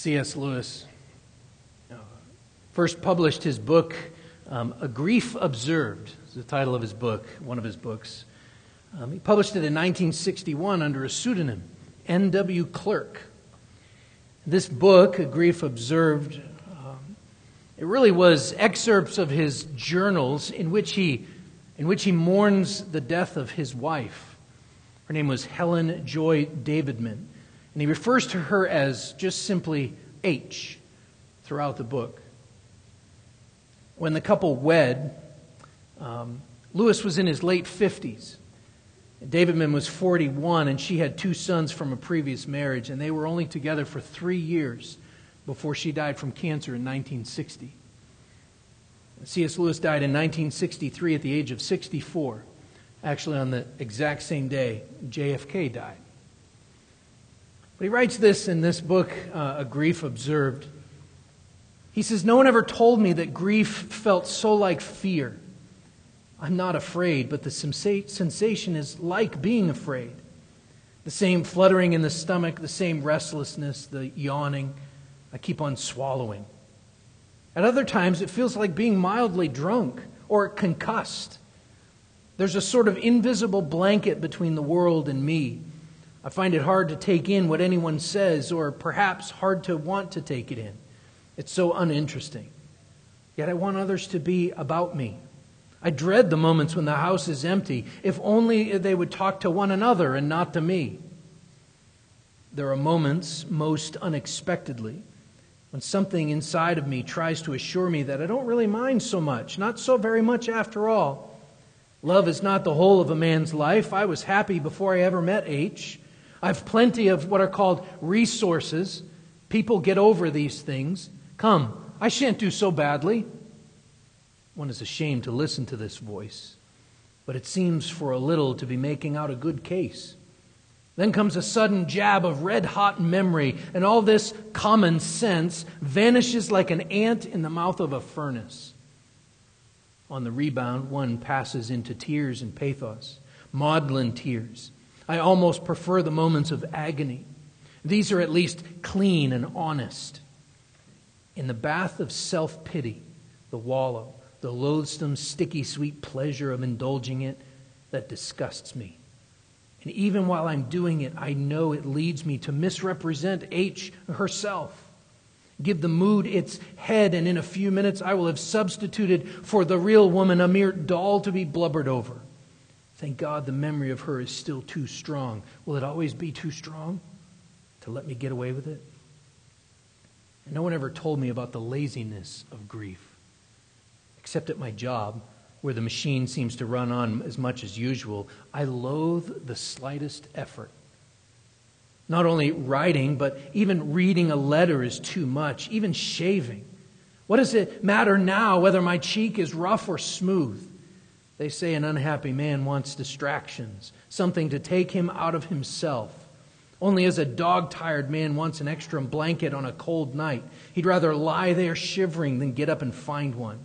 C.S. Lewis first published his book, um, A Grief Observed, is the title of his book, one of his books. Um, he published it in 1961 under a pseudonym, N.W. Clerk. This book, A Grief Observed, um, it really was excerpts of his journals in which he, in which he mourns the death of his wife. Her name was Helen Joy Davidman. And he refers to her as just simply H throughout the book. When the couple wed, um, Lewis was in his late 50s. Davidman was 41, and she had two sons from a previous marriage, and they were only together for three years before she died from cancer in 1960. C.S. Lewis died in 1963 at the age of 64, actually on the exact same day JFK died. But he writes this in this book, uh, A Grief Observed. He says, No one ever told me that grief felt so like fear. I'm not afraid, but the sensation is like being afraid. The same fluttering in the stomach, the same restlessness, the yawning. I keep on swallowing. At other times, it feels like being mildly drunk or concussed. There's a sort of invisible blanket between the world and me. I find it hard to take in what anyone says, or perhaps hard to want to take it in. It's so uninteresting. Yet I want others to be about me. I dread the moments when the house is empty, if only they would talk to one another and not to me. There are moments, most unexpectedly, when something inside of me tries to assure me that I don't really mind so much, not so very much after all. Love is not the whole of a man's life. I was happy before I ever met H. I have plenty of what are called resources. People get over these things. Come, I shan't do so badly. One is ashamed to listen to this voice, but it seems for a little to be making out a good case. Then comes a sudden jab of red hot memory, and all this common sense vanishes like an ant in the mouth of a furnace. On the rebound, one passes into tears and pathos, maudlin tears I almost prefer the moments of agony. These are at least clean and honest. In the bath of self pity, the wallow, the loathsome, sticky, sweet pleasure of indulging it, that disgusts me. And even while I'm doing it, I know it leads me to misrepresent H herself. Give the mood its head, and in a few minutes I will have substituted for the real woman a mere doll to be blubbered over. Thank God the memory of her is still too strong. Will it always be too strong to let me get away with it? And no one ever told me about the laziness of grief, except at my job, where the machine seems to run on as much as usual. I loathe the slightest effort. Not only writing, but even reading a letter is too much, even shaving. What does it matter now whether my cheek is rough or smooth? They say an unhappy man wants distractions, something to take him out of himself. Only as a dog tired man wants an extra blanket on a cold night. He'd rather lie there shivering than get up and find one.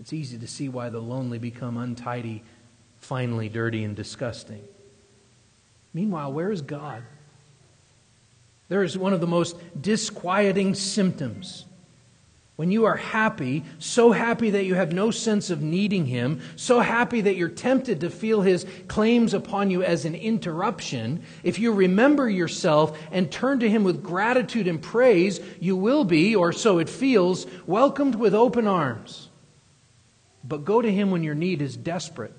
It's easy to see why the lonely become untidy, finally dirty, and disgusting. Meanwhile, where is God? There is one of the most disquieting symptoms when you are happy, so happy that you have no sense of needing Him, so happy that you're tempted to feel His claims upon you as an interruption, if you remember yourself and turn to Him with gratitude and praise, you will be, or so it feels, welcomed with open arms. But go to Him when your need is desperate,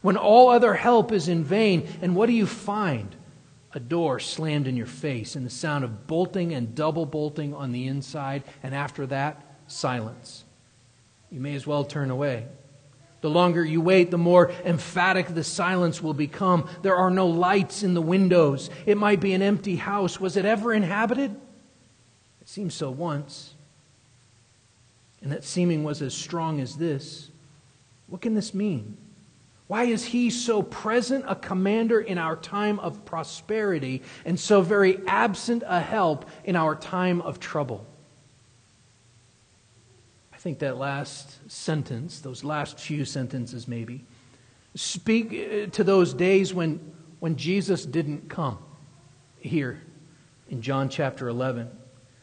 when all other help is in vain, and what do you find? a door slammed in your face and the sound of bolting and double bolting on the inside, and after that, silence. You may as well turn away. The longer you wait, the more emphatic the silence will become. There are no lights in the windows. It might be an empty house. Was it ever inhabited? It seemed so once. And that seeming was as strong as this. What can this mean? Why is he so present a commander in our time of prosperity and so very absent a help in our time of trouble? I think that last sentence, those last few sentences maybe, speak uh, to those days when, when Jesus didn't come here in John chapter 11.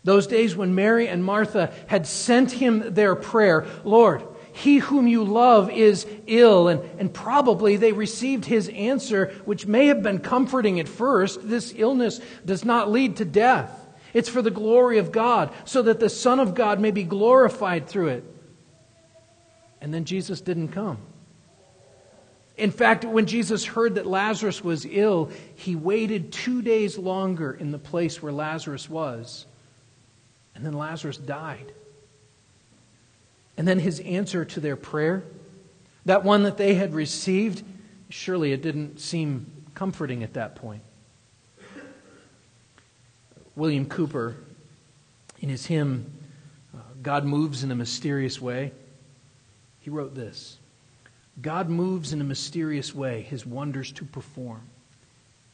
Those days when Mary and Martha had sent him their prayer Lord, he whom you love is ill. And, and probably they received his answer, which may have been comforting at first. This illness does not lead to death. It's for the glory of God, so that the Son of God may be glorified through it. And then Jesus didn't come. In fact, when Jesus heard that Lazarus was ill, he waited two days longer in the place where Lazarus was. And then Lazarus died. And then his answer to their prayer, that one that they had received, surely it didn't seem comforting at that point. William Cowper, in his hymn, uh, God Moves in a Mysterious Way, he wrote this God moves in a mysterious way, his wonders to perform.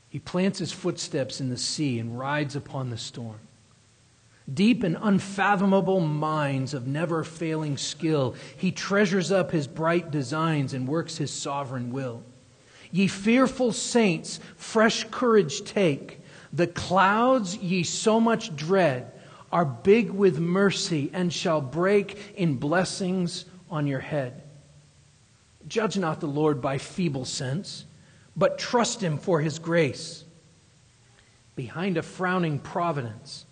He plants his footsteps in the sea and rides upon the storm. Deep and unfathomable minds of never failing skill, he treasures up his bright designs and works his sovereign will. Ye fearful saints, fresh courage take. The clouds ye so much dread are big with mercy and shall break in blessings on your head. Judge not the Lord by feeble sense, but trust him for his grace. Behind a frowning providence,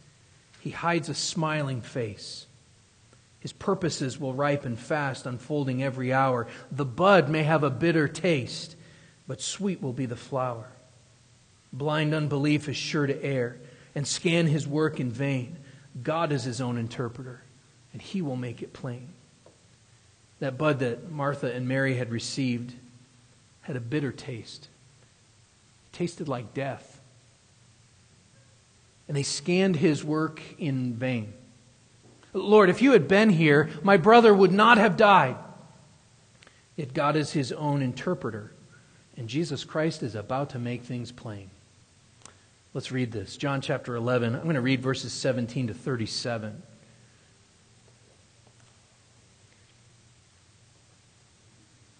he hides a smiling face. His purposes will ripen fast, unfolding every hour. The bud may have a bitter taste, but sweet will be the flower. Blind unbelief is sure to err and scan his work in vain. God is his own interpreter, and he will make it plain. That bud that Martha and Mary had received had a bitter taste. It tasted like death. And they scanned his work in vain. Lord, if you had been here, my brother would not have died. Yet God is his own interpreter, and Jesus Christ is about to make things plain. Let's read this. John chapter 11. I'm going to read verses 17 to 37.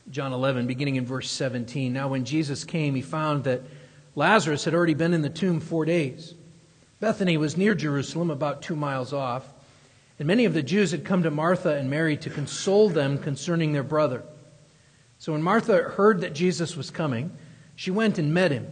John 11, beginning in verse 17. Now, when Jesus came, he found that Lazarus had already been in the tomb four days. Bethany was near Jerusalem, about two miles off, and many of the Jews had come to Martha and Mary to console them concerning their brother. So when Martha heard that Jesus was coming, she went and met him.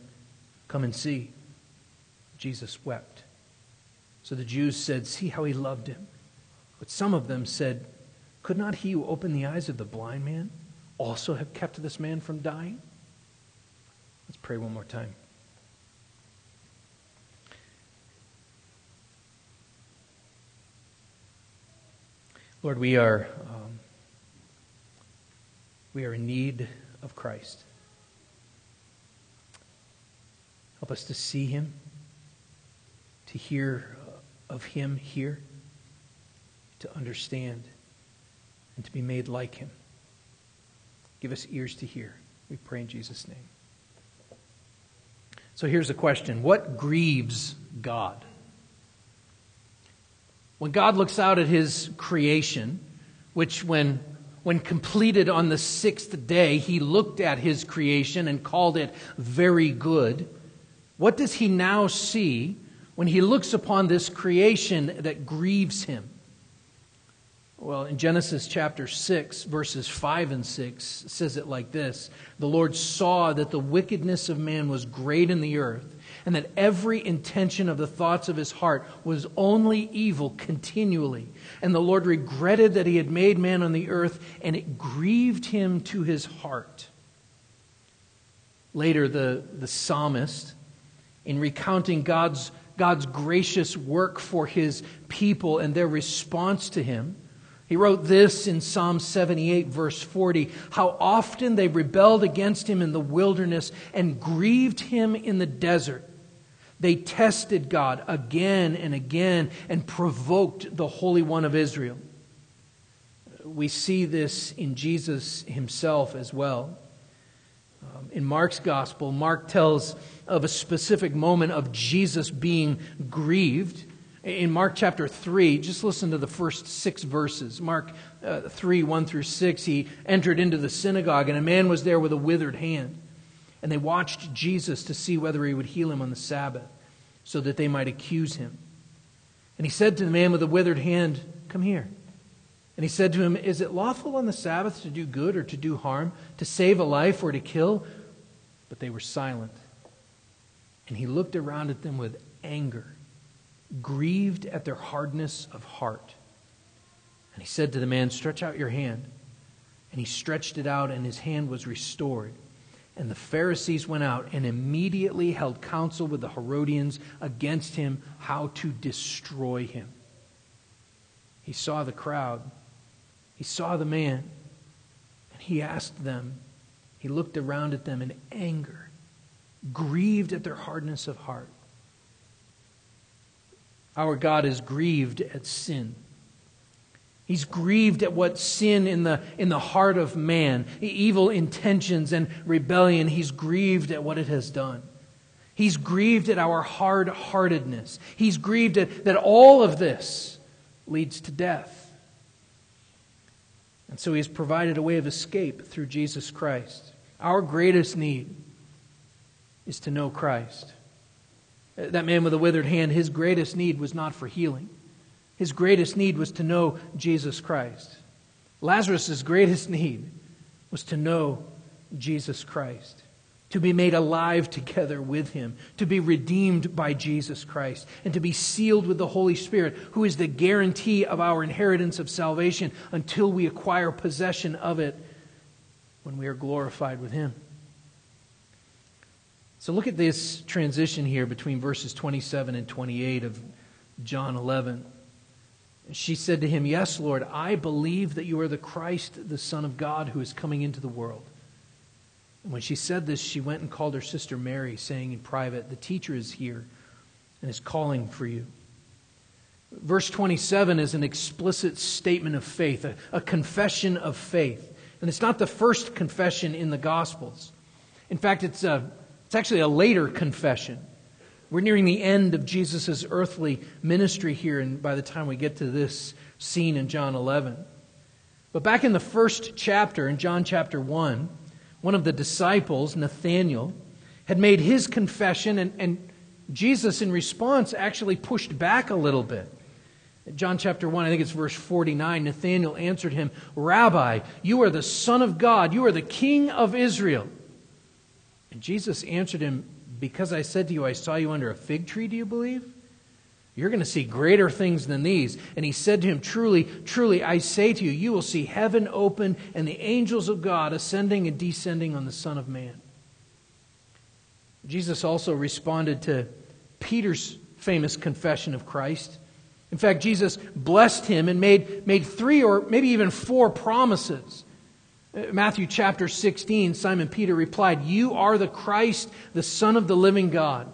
Come and see. Jesus wept. So the Jews said, See how he loved him. But some of them said, Could not he who opened the eyes of the blind man also have kept this man from dying? Let's pray one more time. Lord, we are, um, we are in need of Christ. Help us to see him, to hear uh, of him here, to understand, and to be made like him. Give us ears to hear. We pray in Jesus' name. So here's the question What grieves God? When God looks out at his creation, which when when completed on the sixth day, he looked at his creation and called it very good. What does he now see when he looks upon this creation that grieves him? Well, in Genesis chapter 6, verses 5 and 6, it says it like this The Lord saw that the wickedness of man was great in the earth, and that every intention of the thoughts of his heart was only evil continually. And the Lord regretted that he had made man on the earth, and it grieved him to his heart. Later, the, the psalmist, in recounting God's, God's gracious work for his people and their response to him, he wrote this in Psalm 78, verse 40 How often they rebelled against him in the wilderness and grieved him in the desert. They tested God again and again and provoked the Holy One of Israel. We see this in Jesus himself as well. Um, in Mark's gospel, Mark tells of a specific moment of Jesus being grieved. In Mark chapter 3, just listen to the first six verses. Mark uh, 3, 1 through 6, he entered into the synagogue, and a man was there with a withered hand. And they watched Jesus to see whether he would heal him on the Sabbath, so that they might accuse him. And he said to the man with the withered hand, Come here. And he said to him, Is it lawful on the Sabbath to do good or to do harm, to save a life or to kill? But they were silent. And he looked around at them with anger grieved at their hardness of heart. And he said to the man, Stretch out your hand. And he stretched it out, and his hand was restored. And the Pharisees went out and immediately held counsel with the Herodians against him how to destroy him. He saw the crowd, he saw the man, and he asked them, he looked around at them in anger, grieved at their hardness of heart. Our God is grieved at sin. He's grieved at what sin in the, in the heart of man, evil intentions and rebellion, he's grieved at what it has done. He's grieved at our hard heartedness. He's grieved at that all of this leads to death. And so he has provided a way of escape through Jesus Christ. Our greatest need is to know Christ. That man with a withered hand, his greatest need was not for healing. His greatest need was to know Jesus Christ. Lazarus' greatest need was to know Jesus Christ, to be made alive together with him, to be redeemed by Jesus Christ, and to be sealed with the Holy Spirit, who is the guarantee of our inheritance of salvation until we acquire possession of it when we are glorified with him. So look at this transition here between verses 27 and 28 of John 11. She said to him, Yes, Lord, I believe that you are the Christ, the Son of God, who is coming into the world. And when she said this, she went and called her sister Mary, saying in private, The teacher is here and is calling for you. Verse 27 is an explicit statement of faith, a, a confession of faith. And it's not the first confession in the Gospels. In fact, it's a it's actually a later confession. We're nearing the end of Jesus' earthly ministry here, and by the time we get to this scene in John 11. But back in the first chapter, in John chapter 1, one of the disciples, Nathanael, had made his confession, and, and Jesus, in response, actually pushed back a little bit. John chapter 1, I think it's verse 49, Nathanael answered him, Rabbi, you are the Son of God, you are the King of Israel. And Jesus answered him, Because I said to you, I saw you under a fig tree, do you believe? You're going to see greater things than these. And he said to him, Truly, truly, I say to you, you will see heaven open and the angels of God ascending and descending on the Son of Man. Jesus also responded to Peter's famous confession of Christ. In fact, Jesus blessed him and made, made three or maybe even four promises. Uh, Matthew chapter 16, Simon Peter replied, You are the Christ, the Son of the living God.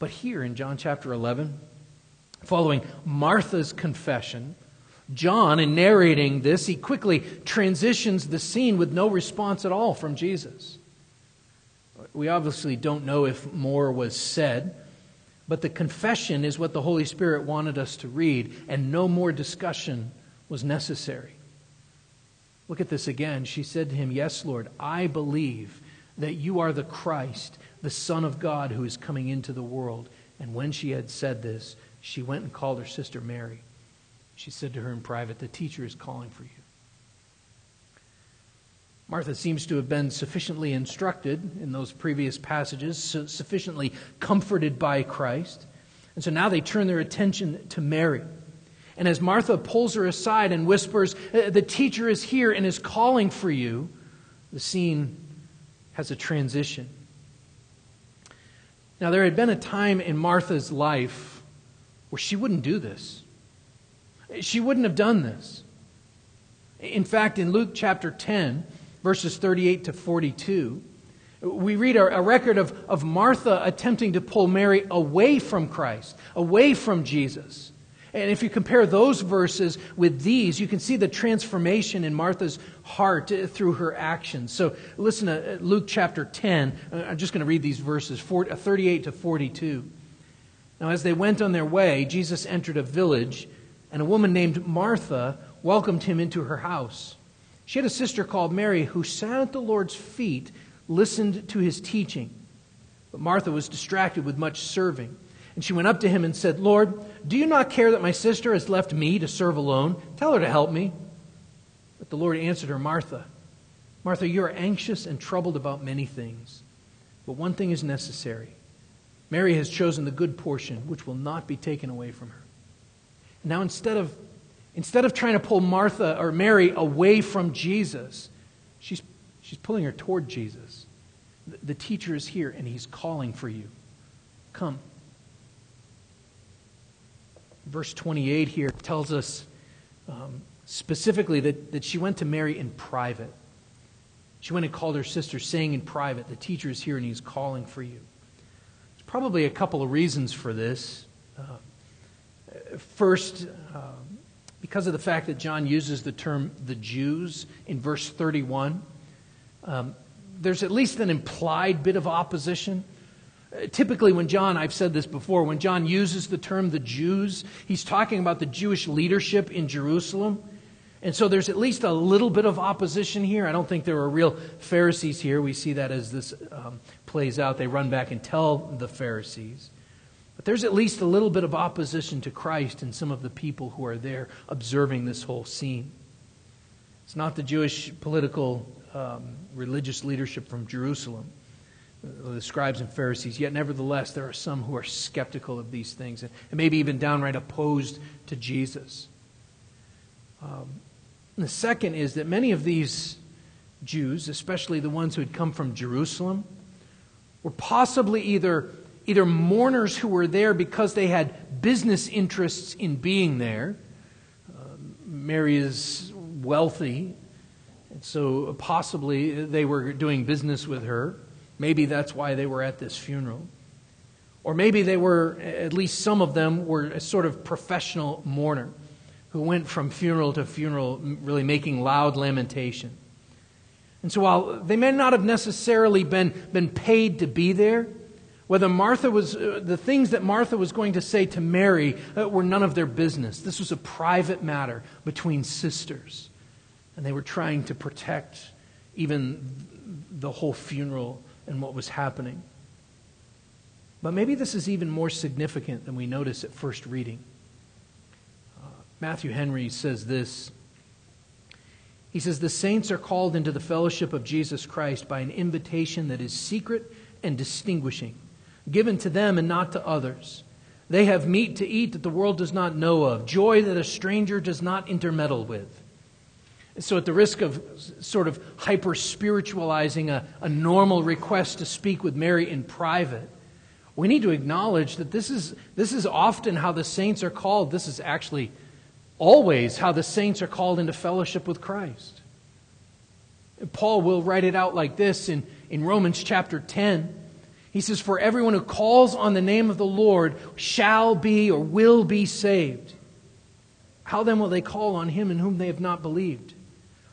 But here in John chapter 11, following Martha's confession, John, in narrating this, he quickly transitions the scene with no response at all from Jesus. We obviously don't know if more was said, but the confession is what the Holy Spirit wanted us to read, and no more discussion was necessary. Look at this again. She said to him, Yes, Lord, I believe that you are the Christ, the Son of God who is coming into the world. And when she had said this, she went and called her sister Mary. She said to her in private, The teacher is calling for you. Martha seems to have been sufficiently instructed in those previous passages, sufficiently comforted by Christ. And so now they turn their attention to Mary. And as Martha pulls her aside and whispers, uh, The teacher is here and is calling for you, the scene has a transition. Now, there had been a time in Martha's life where she wouldn't do this. She wouldn't have done this. In fact, in Luke chapter 10, verses 38 to 42, we read a, record of, of Martha attempting to pull Mary away from Christ, away from Jesus. And if you compare those verses with these, you can see the transformation in Martha's heart uh, through her actions. So listen to uh, Luke chapter 10. Uh, I'm just going to read these verses 38 to 42. Now, as they went on their way, Jesus entered a village and a woman named Martha welcomed him into her house. She had a sister called Mary who sat at the Lord's feet, listened to his teaching. But Martha was distracted with much serving. And she went up to him and said, Lord, do you not care that my sister has left me to serve alone? Tell her to help me. But the Lord answered her, Martha, Martha, you are anxious and troubled about many things. But one thing is necessary. Mary has chosen the good portion, which will not be taken away from her. Now, instead of, instead of trying to pull Martha or Mary away from Jesus, she's, she's pulling her toward Jesus. The, the teacher is here and he's calling for you. Come. Verse 28 here tells us um, specifically that, that she went to Mary in private. She went and called her sister, saying in private, The teacher is here and he's calling for you. There's probably a couple of reasons for this. Uh, First, uh, because of the fact that John uses the term the Jews in verse 31, um, there's at least an implied bit of opposition. Typically, when John, I've said this before, when John uses the term the Jews, he's talking about the Jewish leadership in Jerusalem. And so there's at least a little bit of opposition here. I don't think there are real Pharisees here. We see that as this um, plays out. They run back and tell the Pharisees. But there's at least a little bit of opposition to Christ in some of the people who are there observing this whole scene. It's not the Jewish political um, religious leadership from Jerusalem, the scribes and Pharisees, yet nevertheless, there are some who are skeptical of these things and, maybe even downright opposed to Jesus. Um, the second is that many of these Jews, especially the ones who had come from Jerusalem, were possibly either either mourners who were there because they had business interests in being there. Uh, Mary is wealthy, and so possibly they were doing business with her. Maybe that's why they were at this funeral. Or maybe they were, at least some of them, were a sort of professional mourner who went from funeral to funeral, really making loud lamentation. And so while they may not have necessarily been, been paid to be there, whether Martha was, uh, the things that Martha was going to say to Mary uh, were none of their business. This was a private matter between sisters. And they were trying to protect even the whole funeral and what was happening. But maybe this is even more significant than we notice at first reading. Uh, Matthew Henry says this. He says, The saints are called into the fellowship of Jesus Christ by an invitation that is secret and distinguishing given to them and not to others. They have meat to eat that the world does not know of, joy that a stranger does not intermeddle with. So, at the risk of sort of hyper spiritualizing a, a normal request to speak with Mary in private, we need to acknowledge that this is, this is often how the saints are called. This is actually always how the saints are called into fellowship with Christ. Paul will write it out like this in, in Romans chapter 10. He says, For everyone who calls on the name of the Lord shall be or will be saved. How then will they call on him in whom they have not believed?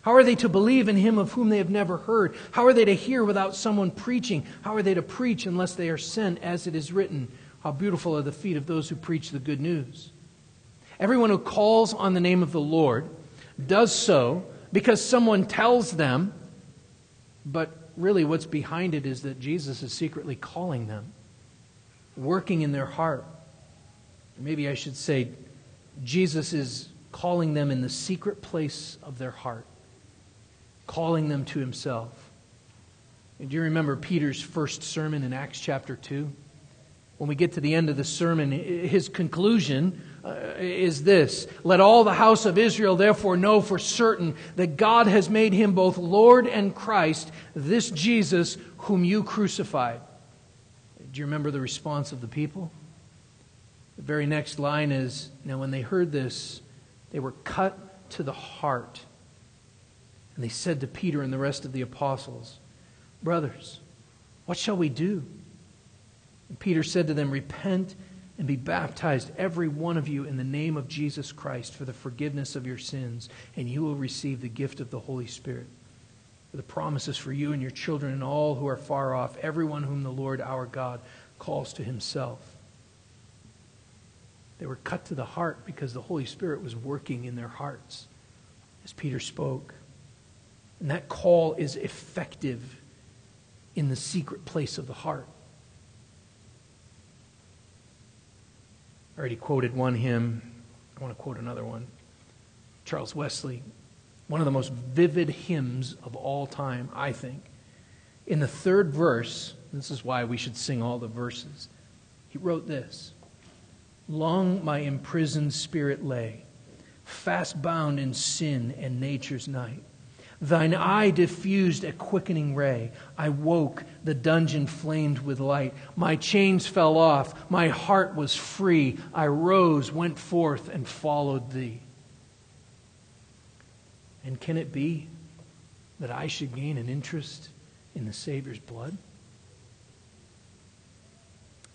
How are they to believe in him of whom they have never heard? How are they to hear without someone preaching? How are they to preach unless they are sent, as it is written? How beautiful are the feet of those who preach the good news. Everyone who calls on the name of the Lord does so because someone tells them, but really what's behind it is that Jesus is secretly calling them, working in their heart. Maybe I should say, Jesus is calling them in the secret place of their heart calling them to himself. And do you remember Peter's first sermon in Acts chapter 2? When we get to the end of the sermon, his conclusion uh, is this Let all the house of Israel therefore know for certain that God has made him both Lord and Christ, this Jesus whom you crucified. Do you remember the response of the people? The very next line is Now, when they heard this, they were cut to the heart and they said to Peter and the rest of the apostles, Brothers, what shall we do? And Peter said to them, Repent and be baptized, every one of you, in the name of Jesus Christ for the forgiveness of your sins, and you will receive the gift of the Holy Spirit. For the promises for you and your children and all who are far off, everyone whom the Lord our God calls to himself. They were cut to the heart because the Holy Spirit was working in their hearts as Peter spoke. And that call is effective in the secret place of the heart. I already quoted one hymn. I want to quote another one. Charles Wesley, one of the most vivid hymns of all time, I think. In the third verse, this is why we should sing all the verses, he wrote this Long my imprisoned spirit lay, fast bound in sin and nature's night. Thine eye diffused a quickening ray. I woke, the dungeon flamed with light. My chains fell off, my heart was free. I rose, went forth, and followed thee. And can it be that I should gain an interest in the Savior's blood?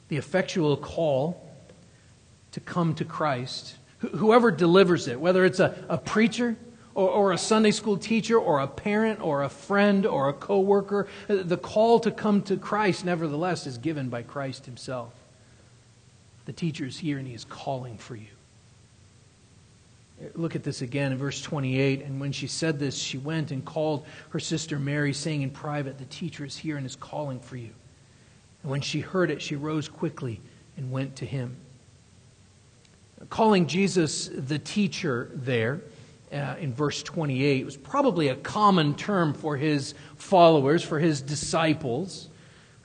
The effectual call to come to Christ, whoever delivers it, whether it's a, a preacher, or, or, a Sunday school teacher or a parent or a friend or a coworker. The call to come to Christ, nevertheless, is given by Christ himself. The teacher is here and he is calling for you. Look at this again in verse 28. And when she said this, she went and called her sister Mary, saying in private, The teacher is here and is calling for you. And when she heard it, she rose quickly and went to him. Calling Jesus the teacher there uh, in verse 28 it was probably a common term for his followers, for his disciples,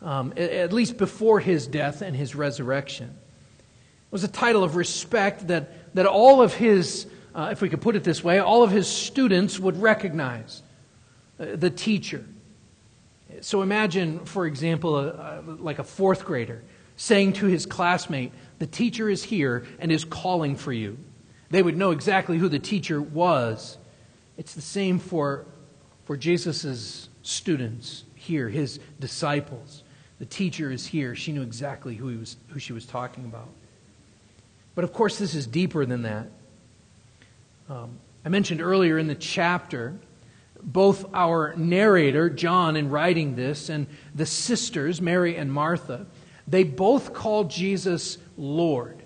um, at least before his death and his resurrection. It was a title of respect that, that all of his, uh, if we could put it this way, all of his students would recognize uh, the teacher. So imagine, for example, a, a, like a fourth grader saying to his classmate, The teacher is here and is calling for you. They would know exactly who the teacher was. It's the same for, for Jesus' students here, his disciples. The teacher is here. She knew exactly who, he was, who she was talking about. But of course, this is deeper than that. Um, I mentioned earlier in the chapter, both our narrator, John, in writing this, and the sisters, Mary and Martha, they both called Jesus Lord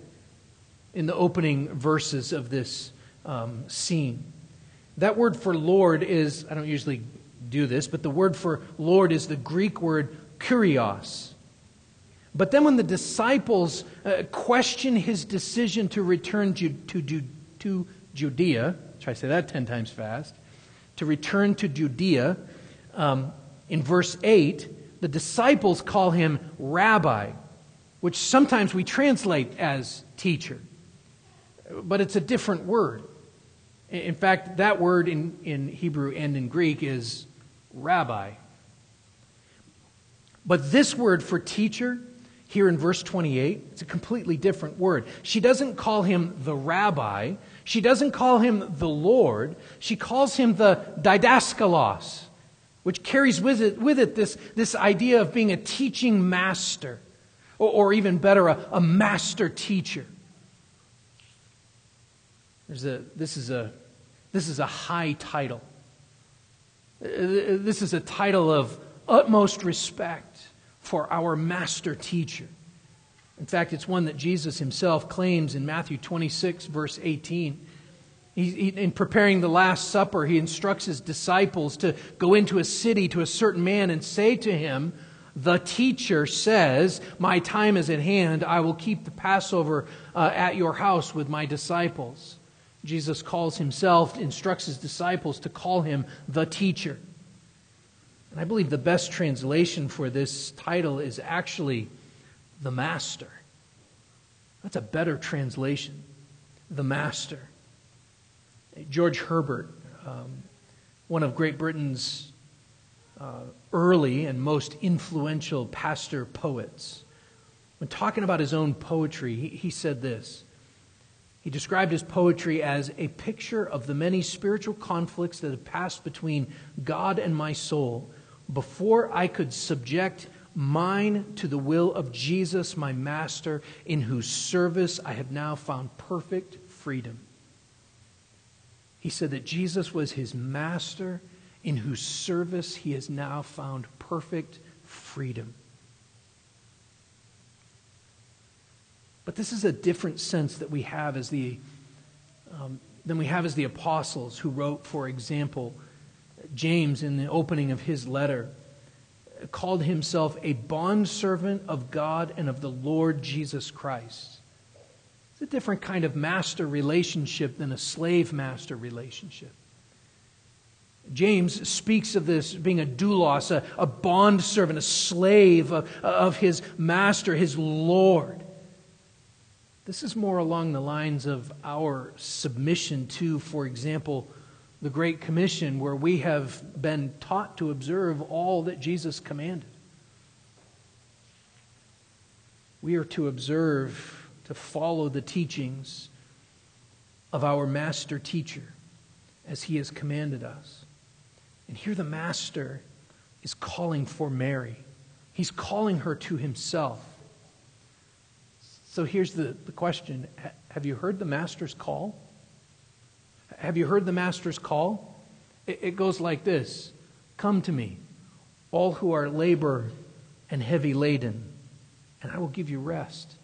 in the opening verses of this um, scene. That word for Lord is, I don't usually do this, but the word for Lord is the Greek word kurios. But then when the disciples uh, question his decision to return to, to, Judea, try to say that 10 times fast, to return to Judea, um, in verse 8, the disciples call him rabbi, which sometimes we translate as teacher but it's a different word. In fact, that word in, in Hebrew and in Greek is rabbi. But this word for teacher, here in verse 28, it's a completely different word. She doesn't call him the rabbi, she doesn't call him the Lord, she calls him the didaskalos, which carries with it, with it this, this idea of being a teaching master, or, or even better, a, a master teacher. There's a, this, is a, this is a high title. This is a title of utmost respect for our master teacher. In fact, it's one that Jesus himself claims in Matthew 26, verse 18. He, he, in preparing the Last Supper, he instructs his disciples to go into a city to a certain man and say to him, The teacher says, My time is at hand. I will keep the Passover uh, at your house with my disciples. Jesus calls himself, instructs his disciples to call him the teacher. And I believe the best translation for this title is actually the master. That's a better translation. The master. George Herbert, um, one of Great Britain's uh, early and most influential pastor poets, when talking about his own poetry, he, he said this. He described his poetry as a picture of the many spiritual conflicts that have passed between God and my soul before I could subject mine to the will of Jesus, my master, in whose service I have now found perfect freedom. He said that Jesus was his master, in whose service he has now found perfect freedom. But this is a different sense that we have as the um, than we have as the apostles who wrote, for example, James, in the opening of his letter, called himself a bondservant of God and of the Lord Jesus Christ. It's a different kind of master relationship than a slave master relationship. James speaks of this being a doulos, a, a bondservant, a slave of, of his master, his Lord. This is more along the lines of our submission to, for example, the Great Commission, where we have been taught to observe all that Jesus commanded. We are to observe, to follow the teachings of our master teacher as he has commanded us. And here the master is calling for Mary, he's calling her to himself. So here's the, the question Have you heard the master's call? Have you heard the Master's call? It, it goes like this Come to me, all who are labor and heavy laden, and I will give you rest.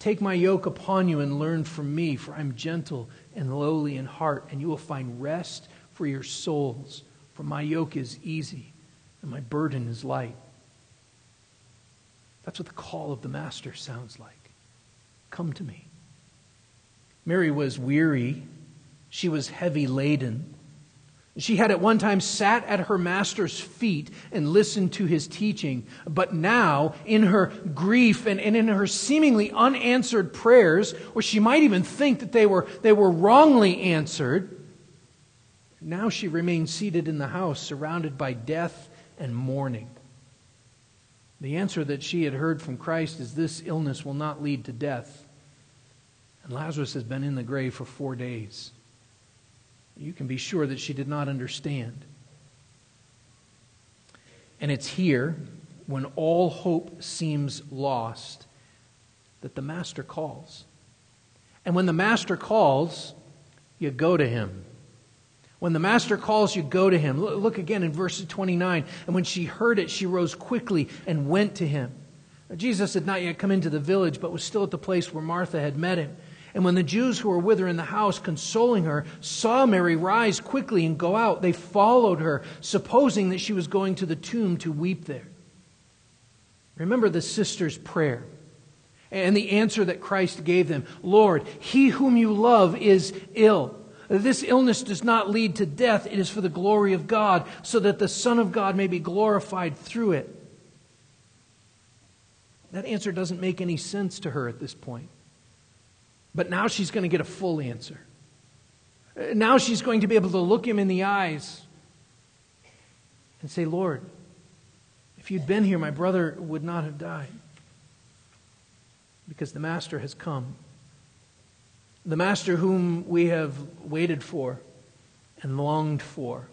Take my yoke upon you and learn from me, for I'm gentle and lowly in heart, and you will find rest for your souls. For my yoke is easy and my burden is light. That's what the call of the Master sounds like. Come to me. Mary was weary she was heavy laden. She had at one time sat at her master's feet and listened to his teaching, but now, in her grief and, and in her seemingly unanswered prayers, or she might even think that they were, they were wrongly answered, now she remains seated in the house, surrounded by death and mourning. The answer that she had heard from Christ is this illness will not lead to death. And Lazarus has been in the grave for four days you can be sure that she did not understand. And it's here, when all hope seems lost, that the Master calls. And when the Master calls, you go to him. When the Master calls, you go to him. Look again in verse 29. And when she heard it, she rose quickly and went to him. Jesus had not yet come into the village, but was still at the place where Martha had met him. And when the Jews who were with her in the house, consoling her, saw Mary rise quickly and go out, they followed her, supposing that she was going to the tomb to weep there. Remember the sister's prayer and the answer that Christ gave them Lord, he whom you love is ill. This illness does not lead to death, it is for the glory of God, so that the Son of God may be glorified through it. That answer doesn't make any sense to her at this point. But now she's going to get a full answer. Now she's going to be able to look him in the eyes and say, Lord, if you'd been here, my brother would not have died. Because the Master has come. The Master whom we have waited for and longed for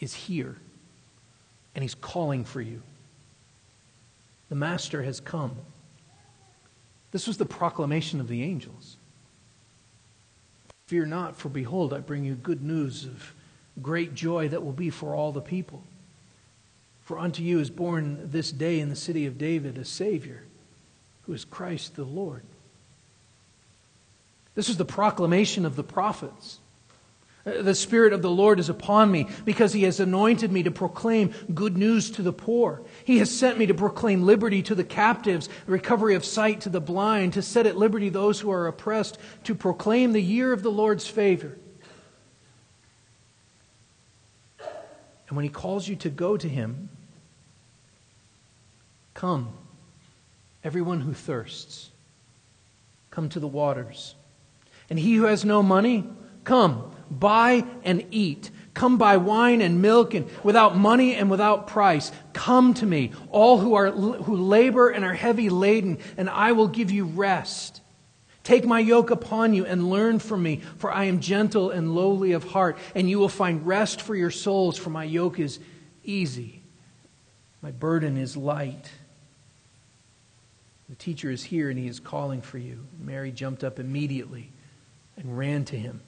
is here, and he's calling for you. The Master has come. This was the proclamation of the angels. Fear not, for behold, I bring you good news of great joy that will be for all the people. For unto you is born this day in the city of David a Savior, who is Christ the Lord. This is the proclamation of the prophets. Uh, the Spirit of the Lord is upon me because He has anointed me to proclaim good news to the poor. He has sent me to proclaim liberty to the captives, recovery of sight to the blind, to set at liberty those who are oppressed, to proclaim the year of the Lord's favor. And when He calls you to go to Him, come, everyone who thirsts, come to the waters. And he who has no money, come buy and eat. Come buy wine and milk and without money and without price. Come to me, all who are who labor and are heavy laden, and I will give you rest. Take my yoke upon you and learn from me, for I am gentle and lowly of heart, and you will find rest for your souls, for my yoke is easy. My burden is light. The teacher is here and he is calling for you. Mary jumped up immediately and ran to him.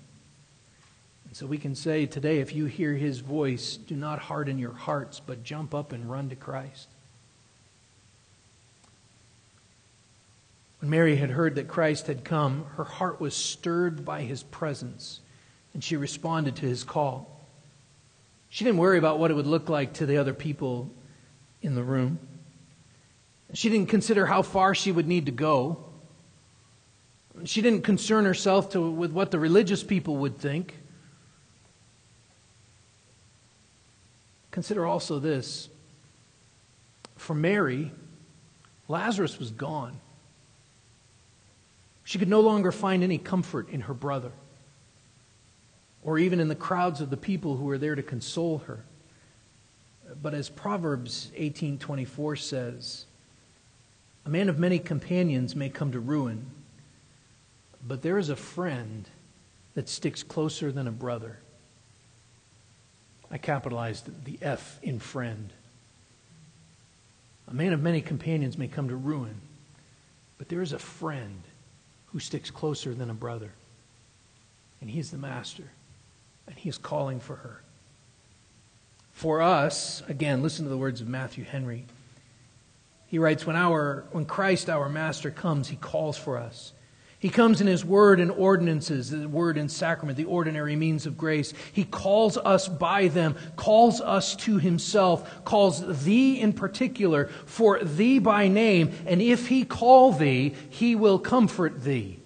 So we can say today, if you hear his voice, do not harden your hearts, but jump up and run to Christ. When Mary had heard that Christ had come, her heart was stirred by his presence, and she responded to his call. She didn't worry about what it would look like to the other people in the room. She didn't consider how far she would need to go. She didn't concern herself to, with what the religious people would think. Consider also this for Mary, Lazarus was gone. She could no longer find any comfort in her brother or even in the crowds of the people who were there to console her. But as Proverbs 18:24 says, a man of many companions may come to ruin, but there is a friend that sticks closer than a brother. I capitalized the F in friend. A man of many companions may come to ruin, but there is a friend who sticks closer than a brother. And he is the master, and he is calling for her. For us, again, listen to the words of Matthew Henry. He writes, when, our, when Christ, our master, comes, he calls for us. He comes in His word and ordinances, the word and sacrament, the ordinary means of grace. He calls us by them, calls us to Himself, calls thee in particular for thee by name, and if He call thee, He will comfort thee.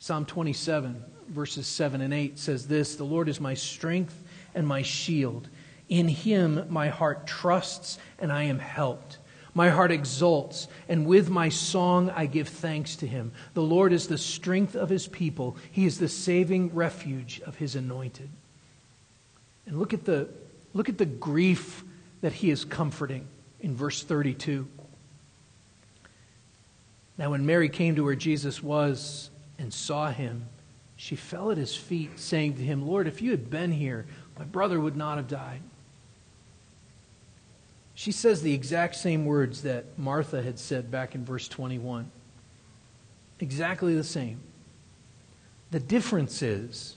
Psalm 27, verses 7 and 8 says this The Lord is my strength and my shield. In Him my heart trusts, and I am helped. My heart exults, and with my song I give thanks to him. The Lord is the strength of his people, he is the saving refuge of his anointed. And look at the, look at the grief that he is comforting in verse 32. Now, when Mary came to where Jesus was and saw him, she fell at his feet, saying to him, Lord, if you had been here, my brother would not have died. She says the exact same words that Martha had said back in verse 21. Exactly the same. The difference is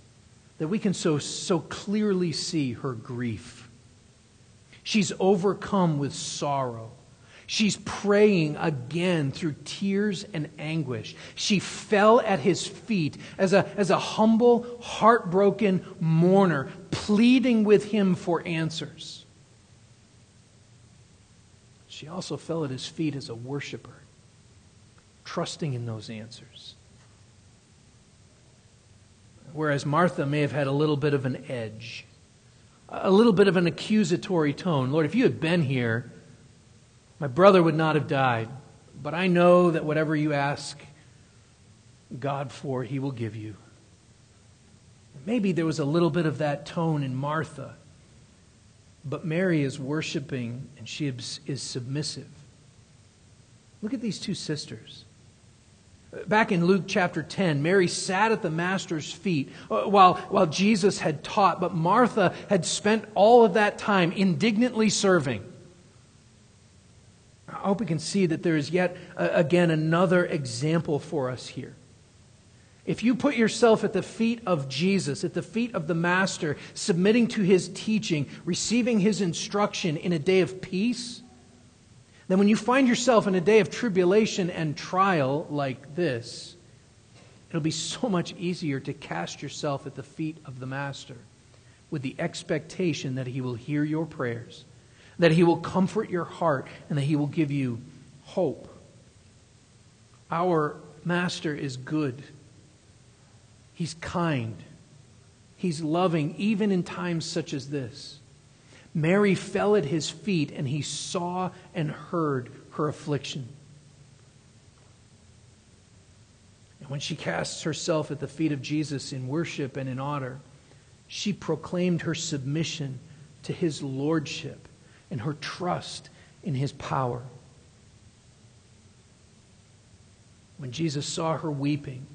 that we can so, so clearly see her grief. She's overcome with sorrow. She's praying again through tears and anguish. She fell at his feet as a, as a humble, heartbroken mourner, pleading with him for answers. She also fell at his feet as a worshiper, trusting in those answers. Whereas Martha may have had a little bit of an edge, a little bit of an accusatory tone. Lord, if you had been here, my brother would not have died. But I know that whatever you ask God for, he will give you. Maybe there was a little bit of that tone in Martha, but Mary is worshiping and she is submissive. Look at these two sisters. Back in Luke chapter 10, Mary sat at the Master's feet uh, while, while Jesus had taught, but Martha had spent all of that time indignantly serving. I hope we can see that there is yet uh, again another example for us here. If you put yourself at the feet of Jesus, at the feet of the Master, submitting to his teaching, receiving his instruction in a day of peace, then when you find yourself in a day of tribulation and trial like this, it'll be so much easier to cast yourself at the feet of the Master with the expectation that he will hear your prayers, that he will comfort your heart, and that he will give you hope. Our Master is good. He's kind. He's loving, even in times such as this. Mary fell at his feet, and he saw and heard her affliction. And when she casts herself at the feet of Jesus in worship and in honor, she proclaimed her submission to his lordship and her trust in his power. When Jesus saw her weeping,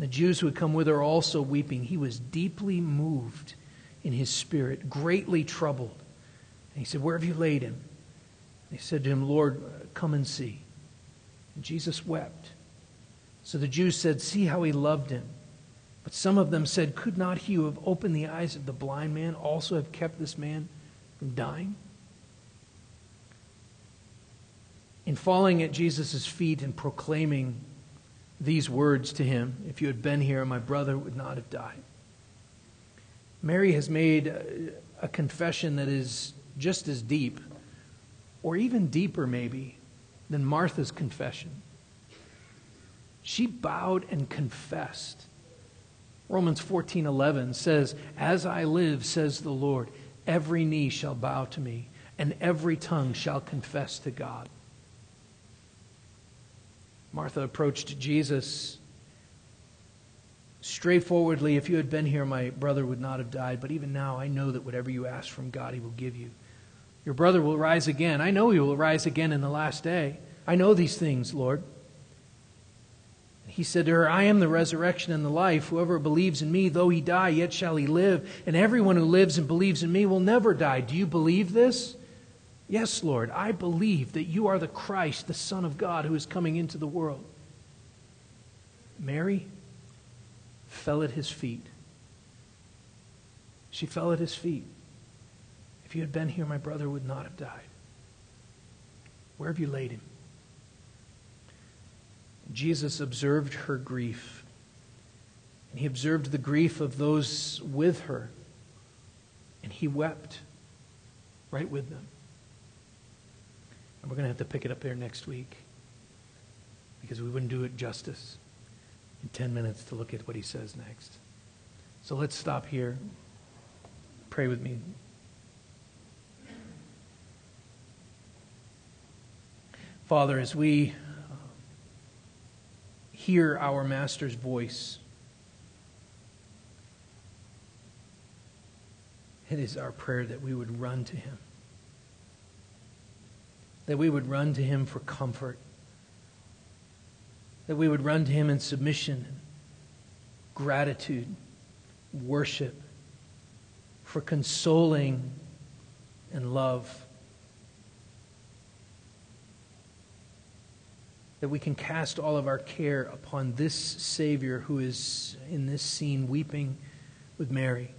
the Jews who had come with her also weeping, he was deeply moved in his spirit, greatly troubled. And he said, Where have you laid him? He said to him, Lord, come and see. And Jesus wept. So the Jews said, See how he loved him. But some of them said, Could not he who have opened the eyes of the blind man also have kept this man from dying? In falling at Jesus' feet and proclaiming these words to him, If you had been here, my brother would not have died. Mary has made a, confession that is just as deep, or even deeper, maybe, than Martha's confession. She bowed and confessed. Romans 14:11 says, "As I live, says the Lord, every knee shall bow to me, and every tongue shall confess to God." Martha approached Jesus straightforwardly, if you had been here, my brother would not have died. But even now, I know that whatever you ask from God, he will give you. Your brother will rise again. I know he will rise again in the last day. I know these things, Lord. He said to her, I am the resurrection and the life. Whoever believes in me, though he die, yet shall he live. And everyone who lives and believes in me will never die. Do you believe this? Yes, Lord, I believe that you are the Christ, the Son of God, who is coming into the world. Mary, fell at his feet. She fell at his feet. If you had been here, my brother would not have died. Where have you laid him? Jesus observed her grief. And he observed the grief of those with her. And he wept right with them. And we're going to have to pick it up here next week because we wouldn't do it justice in 10 minutes to look at what he says next. So let's stop here. Pray with me. Father, as we uh, hear our Master's voice, it is our prayer that we would run to him, that we would run to him for comfort that we would run to Him in submission, gratitude, worship, for consoling and love. That we can cast all of our care upon this Savior who is in this scene weeping with Mary.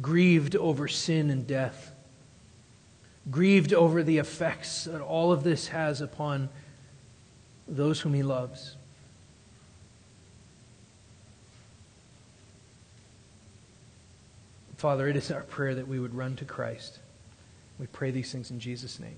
Grieved over sin and death grieved over the effects that all of this has upon those whom he loves. Father, it is our prayer that we would run to Christ. We pray these things in Jesus' name.